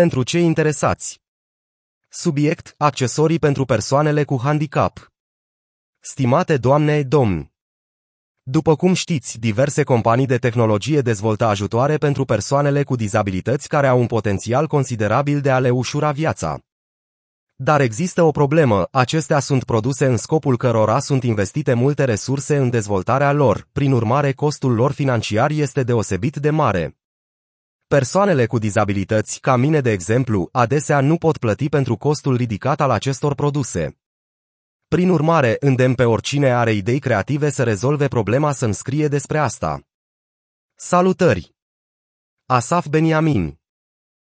Pentru cei interesați. Subiect, accesorii pentru persoanele cu handicap. Stimate doamne, domni. După cum știți, diverse companii de tehnologie dezvoltă ajutoare pentru persoanele cu dizabilități care au un potențial considerabil de a le ușura viața. Dar există o problemă, acestea sunt produse în scopul cărora sunt investite multe resurse în dezvoltarea lor, prin urmare costul lor financiar este deosebit de mare. Persoanele cu dizabilități, ca mine de exemplu, adesea nu pot plăti pentru costul ridicat al acestor produse. Prin urmare, îndemn pe oricine are idei creative să rezolve problema să-mi scrie despre asta. Salutări! Asaf Beniamin